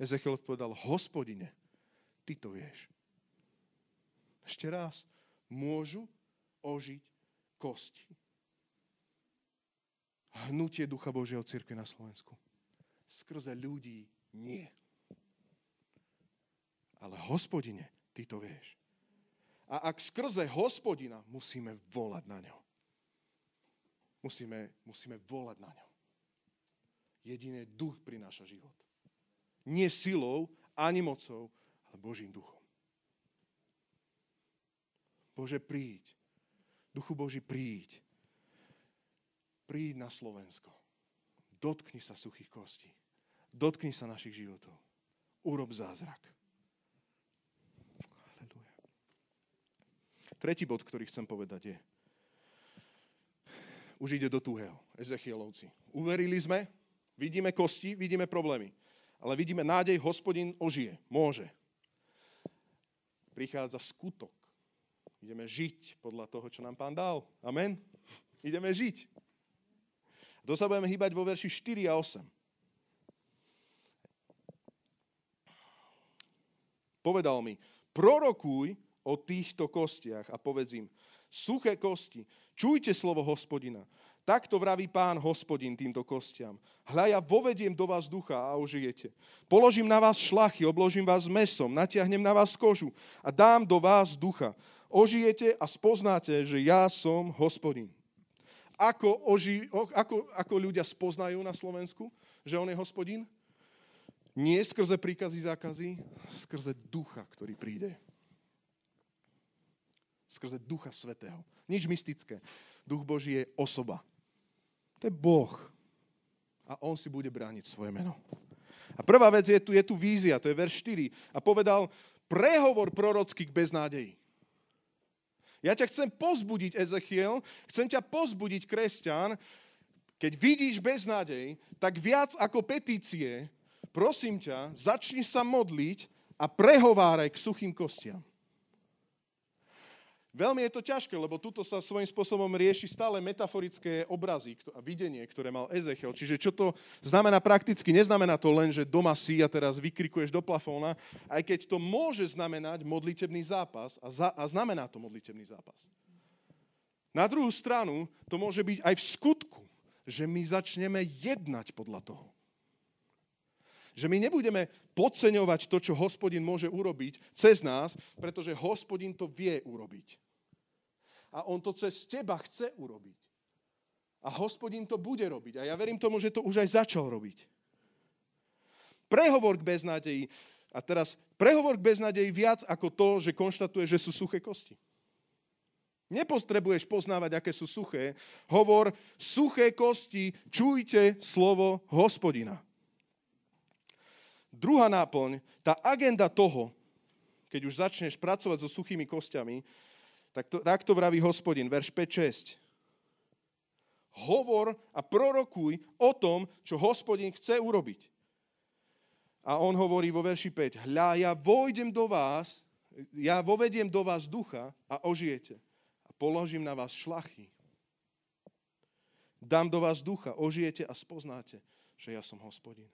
Ezechiel odpovedal, hospodine, ty to vieš. Ešte raz, môžu ožiť kosti. Hnutie Ducha Božieho církve na Slovensku. Skrze ľudí nie. Ale hospodine, ty to vieš. A ak skrze hospodina musíme volať na ňo. Musíme, musíme volať na ňo. Jediné duch prináša život. Nie silou, ani mocou, ale Božím duchom. Bože, príď. Duchu Boží, príď. Príď na Slovensko. Dotkni sa suchých kostí. Dotkni sa našich životov. Urob zázrak. Aleluja. Tretí bod, ktorý chcem povedať je, už ide do tuhého, Ezechielovci. Uverili sme, vidíme kosti, vidíme problémy, ale vidíme nádej, hospodin ožije, môže. Prichádza skutok. Ideme žiť podľa toho, čo nám pán dal. Amen? Ideme žiť. To sa budeme hýbať vo verši 4 a 8. Povedal mi, prorokuj o týchto kostiach a povedz im, suché kosti, čujte slovo hospodina. Takto vraví pán hospodin týmto kostiam. Hľa ja vovediem do vás ducha a ožijete. Položím na vás šlachy, obložím vás mesom, natiahnem na vás kožu a dám do vás ducha. Ožijete a spoznáte, že ja som hospodin. Ako, oži, ako, ako ľudia spoznajú na Slovensku, že on je hospodin? Nie skrze príkazy, zákazy, skrze ducha, ktorý príde. Skrze ducha svetého. Nič mystické. Duch Boží je osoba. To je Boh. A on si bude brániť svoje meno. A prvá vec je tu, je tu vízia, to je verš 4. A povedal, prehovor prorocký k beznádeji. Ja ťa chcem pozbudiť, Ezechiel, chcem ťa pozbudiť, kresťan, keď vidíš beznádej, tak viac ako petície prosím ťa, začni sa modliť a prehováraj k suchým kostiam. Veľmi je to ťažké, lebo tuto sa svojím spôsobom rieši stále metaforické obrazy a videnie, ktoré mal Ezechiel. Čiže čo to znamená prakticky? Neznamená to len, že doma si a teraz vykrikuješ do plafóna, aj keď to môže znamenať modlitebný zápas a, za, a znamená to modlitebný zápas. Na druhú stranu to môže byť aj v skutku, že my začneme jednať podľa toho. Že my nebudeme podceňovať to, čo hospodin môže urobiť cez nás, pretože hospodin to vie urobiť. A on to cez teba chce urobiť. A hospodin to bude robiť. A ja verím tomu, že to už aj začal robiť. Prehovor k beznádeji. A teraz prehovor k beznádeji viac ako to, že konštatuje, že sú suché kosti. Nepotrebuješ poznávať, aké sú suché. Hovor, suché kosti, čujte slovo hospodina. Druhá náplň, tá agenda toho, keď už začneš pracovať so suchými kostiami, tak to, tak to vraví hospodin, verš 5-6. Hovor a prorokuj o tom, čo hospodin chce urobiť. A on hovorí vo verši 5, hľa, ja vojdem do vás, ja vovediem do vás ducha a ožijete položím na vás šlachy. Dám do vás ducha, ožijete a spoznáte, že ja som hospodin.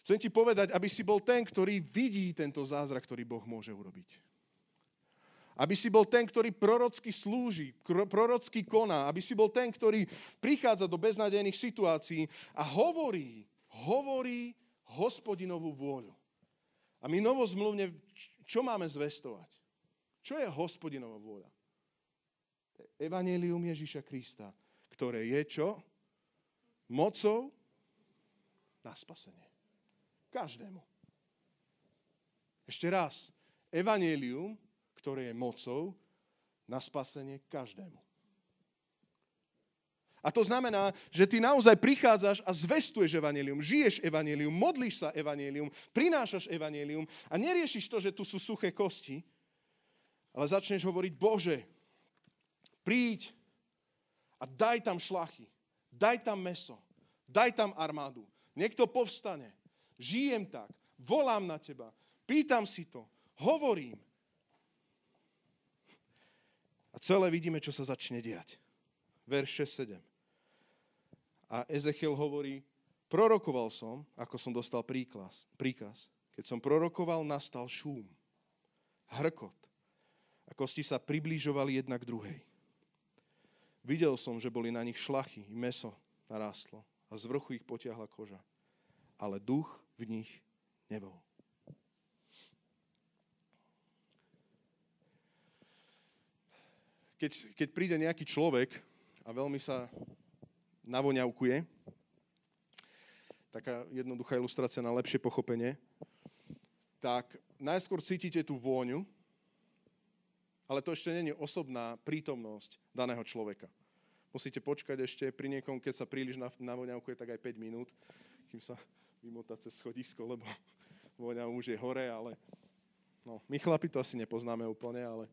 Chcem ti povedať, aby si bol ten, ktorý vidí tento zázrak, ktorý Boh môže urobiť. Aby si bol ten, ktorý prorocky slúži, prorocky koná. Aby si bol ten, ktorý prichádza do beznádejných situácií a hovorí, hovorí hospodinovú vôľu. A my novozmluvne, čo máme zvestovať? Čo je hospodinová vôľa? Evangelium Ježíša Krista, ktoré je čo? Mocou na spasenie. Každému. Ešte raz. Evangelium, ktoré je mocou na spasenie každému. A to znamená, že ty naozaj prichádzaš a zvestuješ evanelium, žiješ evanelium, modlíš sa evanelium, prinášaš evanelium a neriešiš to, že tu sú suché kosti, ale začneš hovoriť, Bože, príď a daj tam šlachy, daj tam meso, daj tam armádu. Niekto povstane, žijem tak, volám na teba, pýtam si to, hovorím. A celé vidíme, čo sa začne diať. Verš 6-7. A Ezechiel hovorí, prorokoval som, ako som dostal príkaz, príkaz. Keď som prorokoval, nastal šúm, hrkot, a kosti sa približovali jedna k druhej. Videl som, že boli na nich šlachy, meso narástlo a z vrchu ich potiahla koža. Ale duch v nich nebol. Keď, keď príde nejaký človek a veľmi sa navoňavkuje, taká jednoduchá ilustrácia na lepšie pochopenie, tak najskôr cítite tú vôňu, ale to ešte není osobná prítomnosť daného človeka. Musíte počkať ešte pri niekom, keď sa príliš navoňavkuje, tak aj 5 minút, kým sa vymotá cez schodisko, lebo (laughs) voňa už je hore, ale no, my chlapi to asi nepoznáme úplne, ale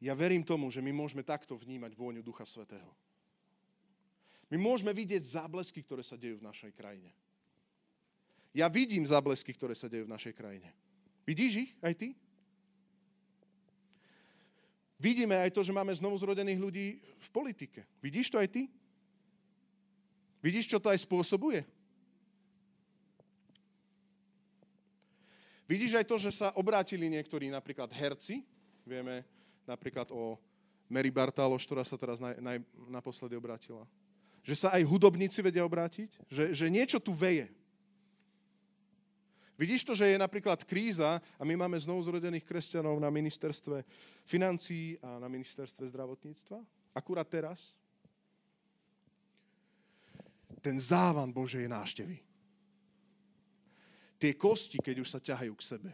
ja verím tomu, že my môžeme takto vnímať vôňu Ducha Svetého. My môžeme vidieť záblesky, ktoré sa dejú v našej krajine. Ja vidím záblesky, ktoré sa dejú v našej krajine. Vidíš ich aj ty? Vidíme aj to, že máme znovu zrodených ľudí v politike. Vidíš to aj ty? Vidíš, čo to aj spôsobuje? Vidíš aj to, že sa obrátili niektorí napríklad herci. Vieme napríklad o Mary Bartáloš, ktorá sa teraz naj, naj, naposledy obrátila. Že sa aj hudobníci vedia obrátiť. Že, že niečo tu veje. Vidíš to, že je napríklad kríza a my máme znovu zrodených kresťanov na ministerstve financií a na ministerstve zdravotníctva? Akurát teraz? Ten závan Božej náštevy. Tie kosti, keď už sa ťahajú k sebe.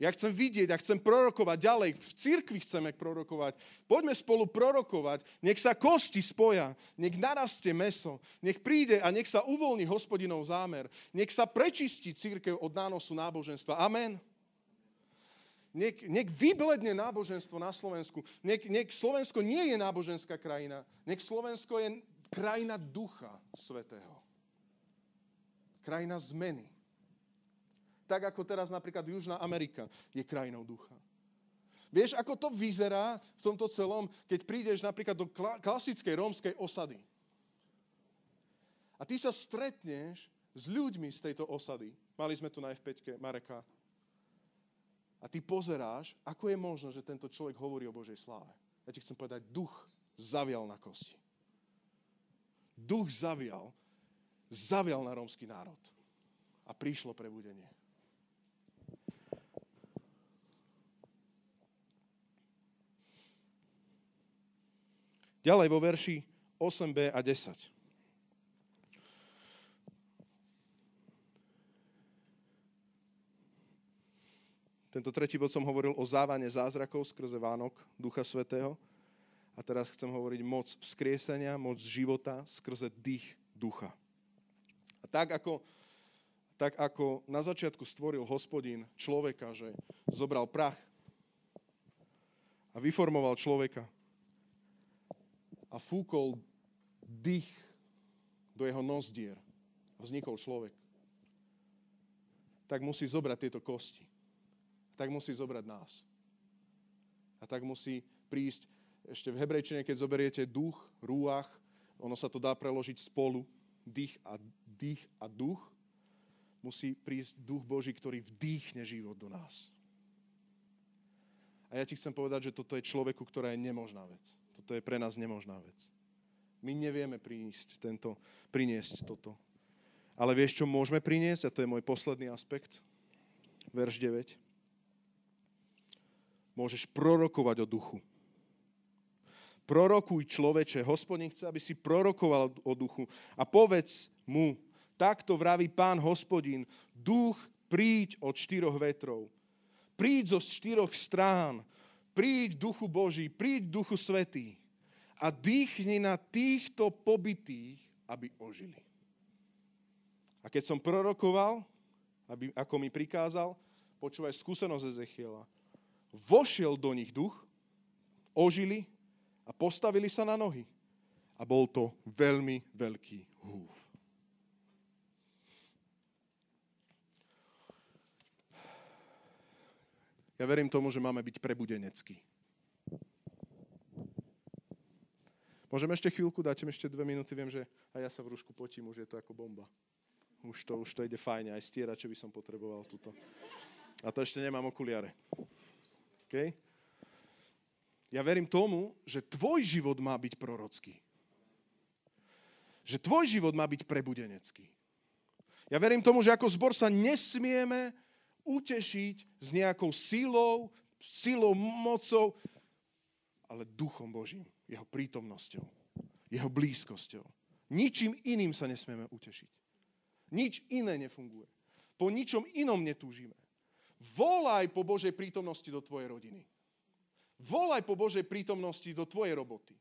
Ja chcem vidieť, ja chcem prorokovať ďalej. V cirkvi chceme prorokovať. Poďme spolu prorokovať. Nech sa kosti spoja. Nech narastie meso. Nech príde a nech sa uvoľní hospodinov zámer. Nech sa prečistí církev od nánosu náboženstva. Amen. Nech, nech vybledne náboženstvo na Slovensku. Nech, nech Slovensko nie je náboženská krajina. Nech Slovensko je krajina Ducha Svetého. Krajina zmeny. Tak ako teraz napríklad Južná Amerika je krajinou ducha. Vieš, ako to vyzerá v tomto celom, keď prídeš napríklad do klasickej rómskej osady. A ty sa stretneš s ľuďmi z tejto osady. Mali sme tu na F5 Mareka. A ty pozeráš, ako je možno, že tento človek hovorí o Božej sláve. Ja ti chcem povedať, duch zavial na kosti. Duch zavial, zavial na rómsky národ. A prišlo prebudenie. Ďalej vo verši 8b a 10. Tento tretí bod som hovoril o závane zázrakov skrze Vánok Ducha Svetého. A teraz chcem hovoriť moc vzkriesenia, moc života skrze dých ducha. A tak ako, tak ako na začiatku stvoril hospodín človeka, že zobral prach a vyformoval človeka a fúkol dých do jeho nozdier a vznikol človek, tak musí zobrať tieto kosti. Tak musí zobrať nás. A tak musí prísť ešte v hebrejčine, keď zoberiete duch, rúach, ono sa to dá preložiť spolu, dých a, dých a duch, musí prísť duch Boží, ktorý vdýchne život do nás. A ja ti chcem povedať, že toto je človeku, ktorá je nemožná vec. Toto je pre nás nemožná vec. My nevieme priniesť tento, priniesť toto. Ale vieš, čo môžeme priniesť? A to je môj posledný aspekt. Verš 9. Môžeš prorokovať o duchu. Prorokuj človeče, hospodin chce, aby si prorokoval o duchu a povedz mu, takto vraví pán hospodin, duch príď od štyroch vetrov. Príď zo štyroch strán. Príď duchu Boží, príď duchu Svetý a dýchni na týchto pobytých, aby ožili. A keď som prorokoval, aby, ako mi prikázal, počúvaj skúsenosť Ezechiela, vošiel do nich duch, ožili a postavili sa na nohy. A bol to veľmi veľký húv. Ja verím tomu, že máme byť prebudeneckí. Môžeme ešte chvíľku, dáte mi ešte dve minúty, viem, že aj ja sa v rúšku potím, už je to ako bomba. Už to, už to ide fajne, aj stierače by som potreboval túto. A to ešte nemám okuliare. Okay? Ja verím tomu, že tvoj život má byť prorocký. Že tvoj život má byť prebudenecký. Ja verím tomu, že ako zbor sa nesmieme utešiť s nejakou silou, silou, mocou, ale duchom Božím, jeho prítomnosťou, jeho blízkosťou. Ničím iným sa nesmieme utešiť. Nič iné nefunguje. Po ničom inom netúžime. Volaj po Božej prítomnosti do tvojej rodiny. Volaj po Božej prítomnosti do tvojej roboty.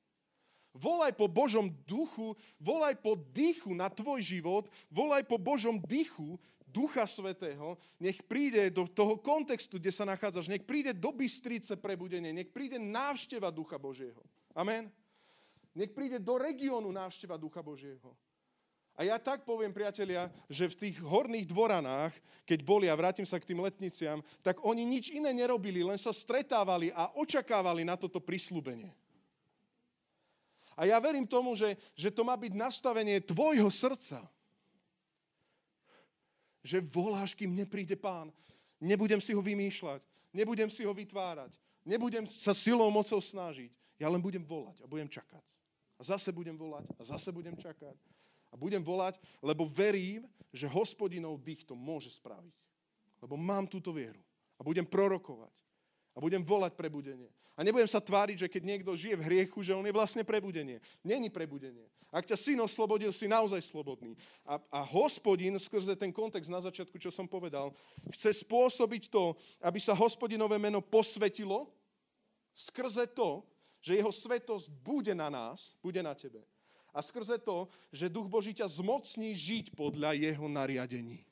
Volaj po Božom duchu, volaj po dýchu na tvoj život, volaj po Božom dýchu Ducha Svetého, nech príde do toho kontextu, kde sa nachádzaš, nech príde do Bystrice prebudenie, nech príde návšteva Ducha Božieho. Amen. Nech príde do regiónu návšteva Ducha Božieho. A ja tak poviem, priatelia, že v tých horných dvoranách, keď boli, a vrátim sa k tým letniciam, tak oni nič iné nerobili, len sa stretávali a očakávali na toto prislúbenie. A ja verím tomu, že, že to má byť nastavenie tvojho srdca. Že voláš, kým nepríde pán. Nebudem si ho vymýšľať, nebudem si ho vytvárať, nebudem sa silou mocou snažiť. Ja len budem volať a budem čakať. A zase budem volať a zase budem čakať a budem volať, lebo verím, že hospodinov dých to môže spraviť. Lebo mám túto vieru. A budem prorokovať. A budem volať prebudenie. A nebudem sa tváriť, že keď niekto žije v hriechu, že on je vlastne prebudenie. Není prebudenie. Ak ťa syn oslobodil, si naozaj slobodný. A, a hospodin, skrze ten kontext na začiatku, čo som povedal, chce spôsobiť to, aby sa hospodinové meno posvetilo skrze to, že jeho svetosť bude na nás, bude na tebe a skrze to, že Duch Boží ťa zmocní žiť podľa jeho nariadení.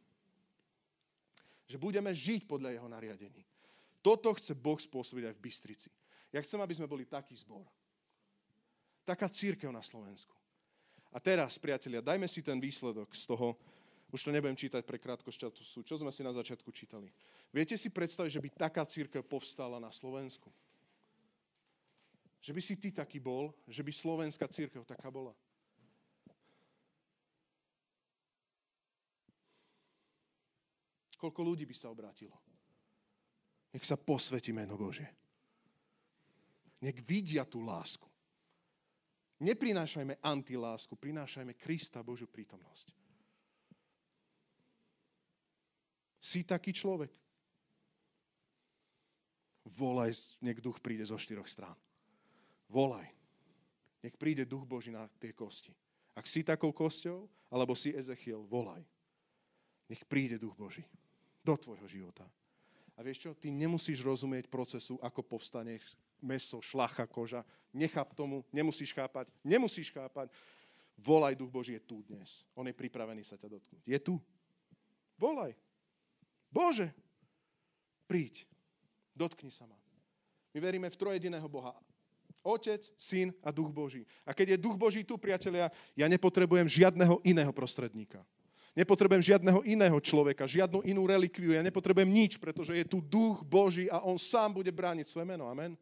Že budeme žiť podľa jeho nariadení. Toto chce Boh spôsobiť aj v Bystrici. Ja chcem, aby sme boli taký zbor. Taká církev na Slovensku. A teraz, priatelia, dajme si ten výsledok z toho, už to nebudem čítať pre krátkosť času, čo sme si na začiatku čítali. Viete si predstaviť, že by taká církev povstala na Slovensku? Že by si ty taký bol, že by slovenská církev taká bola? Koľko ľudí by sa obrátilo? Nech sa posvetí meno Bože. Nech vidia tú lásku. Neprinášajme antilásku, prinášajme Krista, Božiu prítomnosť. Si taký človek. Volaj, nech duch príde zo štyroch strán. Volaj. Nech príde duch Boží na tie kosti. Ak si takou kosťou, alebo si Ezechiel, volaj. Nech príde duch Boží do tvojho života. A vieš čo? Ty nemusíš rozumieť procesu, ako povstane meso, šlacha, koža. Necháp tomu, nemusíš chápať, nemusíš chápať. Volaj, Duch Boží je tu dnes. On je pripravený sa ťa dotknúť. Je tu. Volaj. Bože, príď. Dotkni sa ma. My veríme v trojediného Boha. Otec, Syn a Duch Boží. A keď je Duch Boží tu, priatelia, ja nepotrebujem žiadneho iného prostredníka. Nepotrebujem žiadneho iného človeka, žiadnu inú relikviu. Ja nepotrebujem nič, pretože je tu Duch Boží a On sám bude brániť svoje meno. Amen.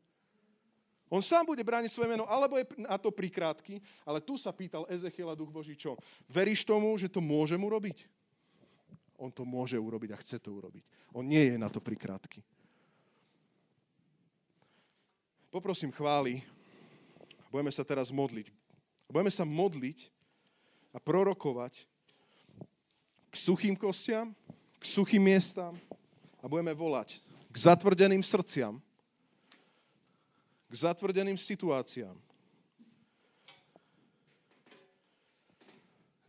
On sám bude brániť svoje meno, alebo je na to prikrátky, ale tu sa pýtal Ezechiela Duch Boží čo? Veríš tomu, že to môžem urobiť? On to môže urobiť a chce to urobiť. On nie je na to prikrátky. Poprosím chváli. Budeme sa teraz modliť. Budeme sa modliť a prorokovať k suchým kostiam, k suchým miestam a budeme volať k zatvrdeným srdciam, k zatvrdeným situáciám.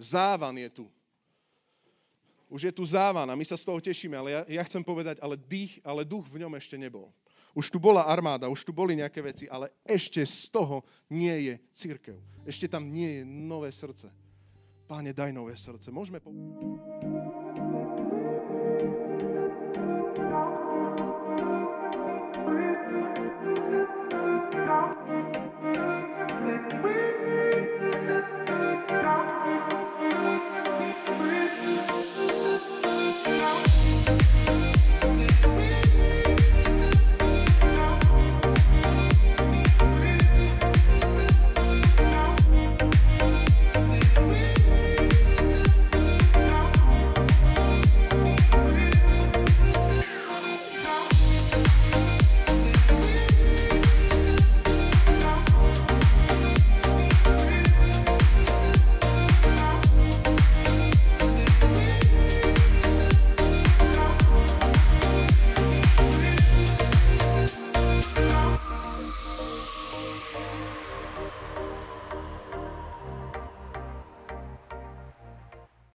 Závan je tu. Už je tu závan a my sa z toho tešíme, ale ja, ja chcem povedať, ale, dých, ale duch v ňom ešte nebol. Už tu bola armáda, už tu boli nejaké veci, ale ešte z toho nie je církev. Ešte tam nie je nové srdce. Páne, daj nové srdce. Môžeme po...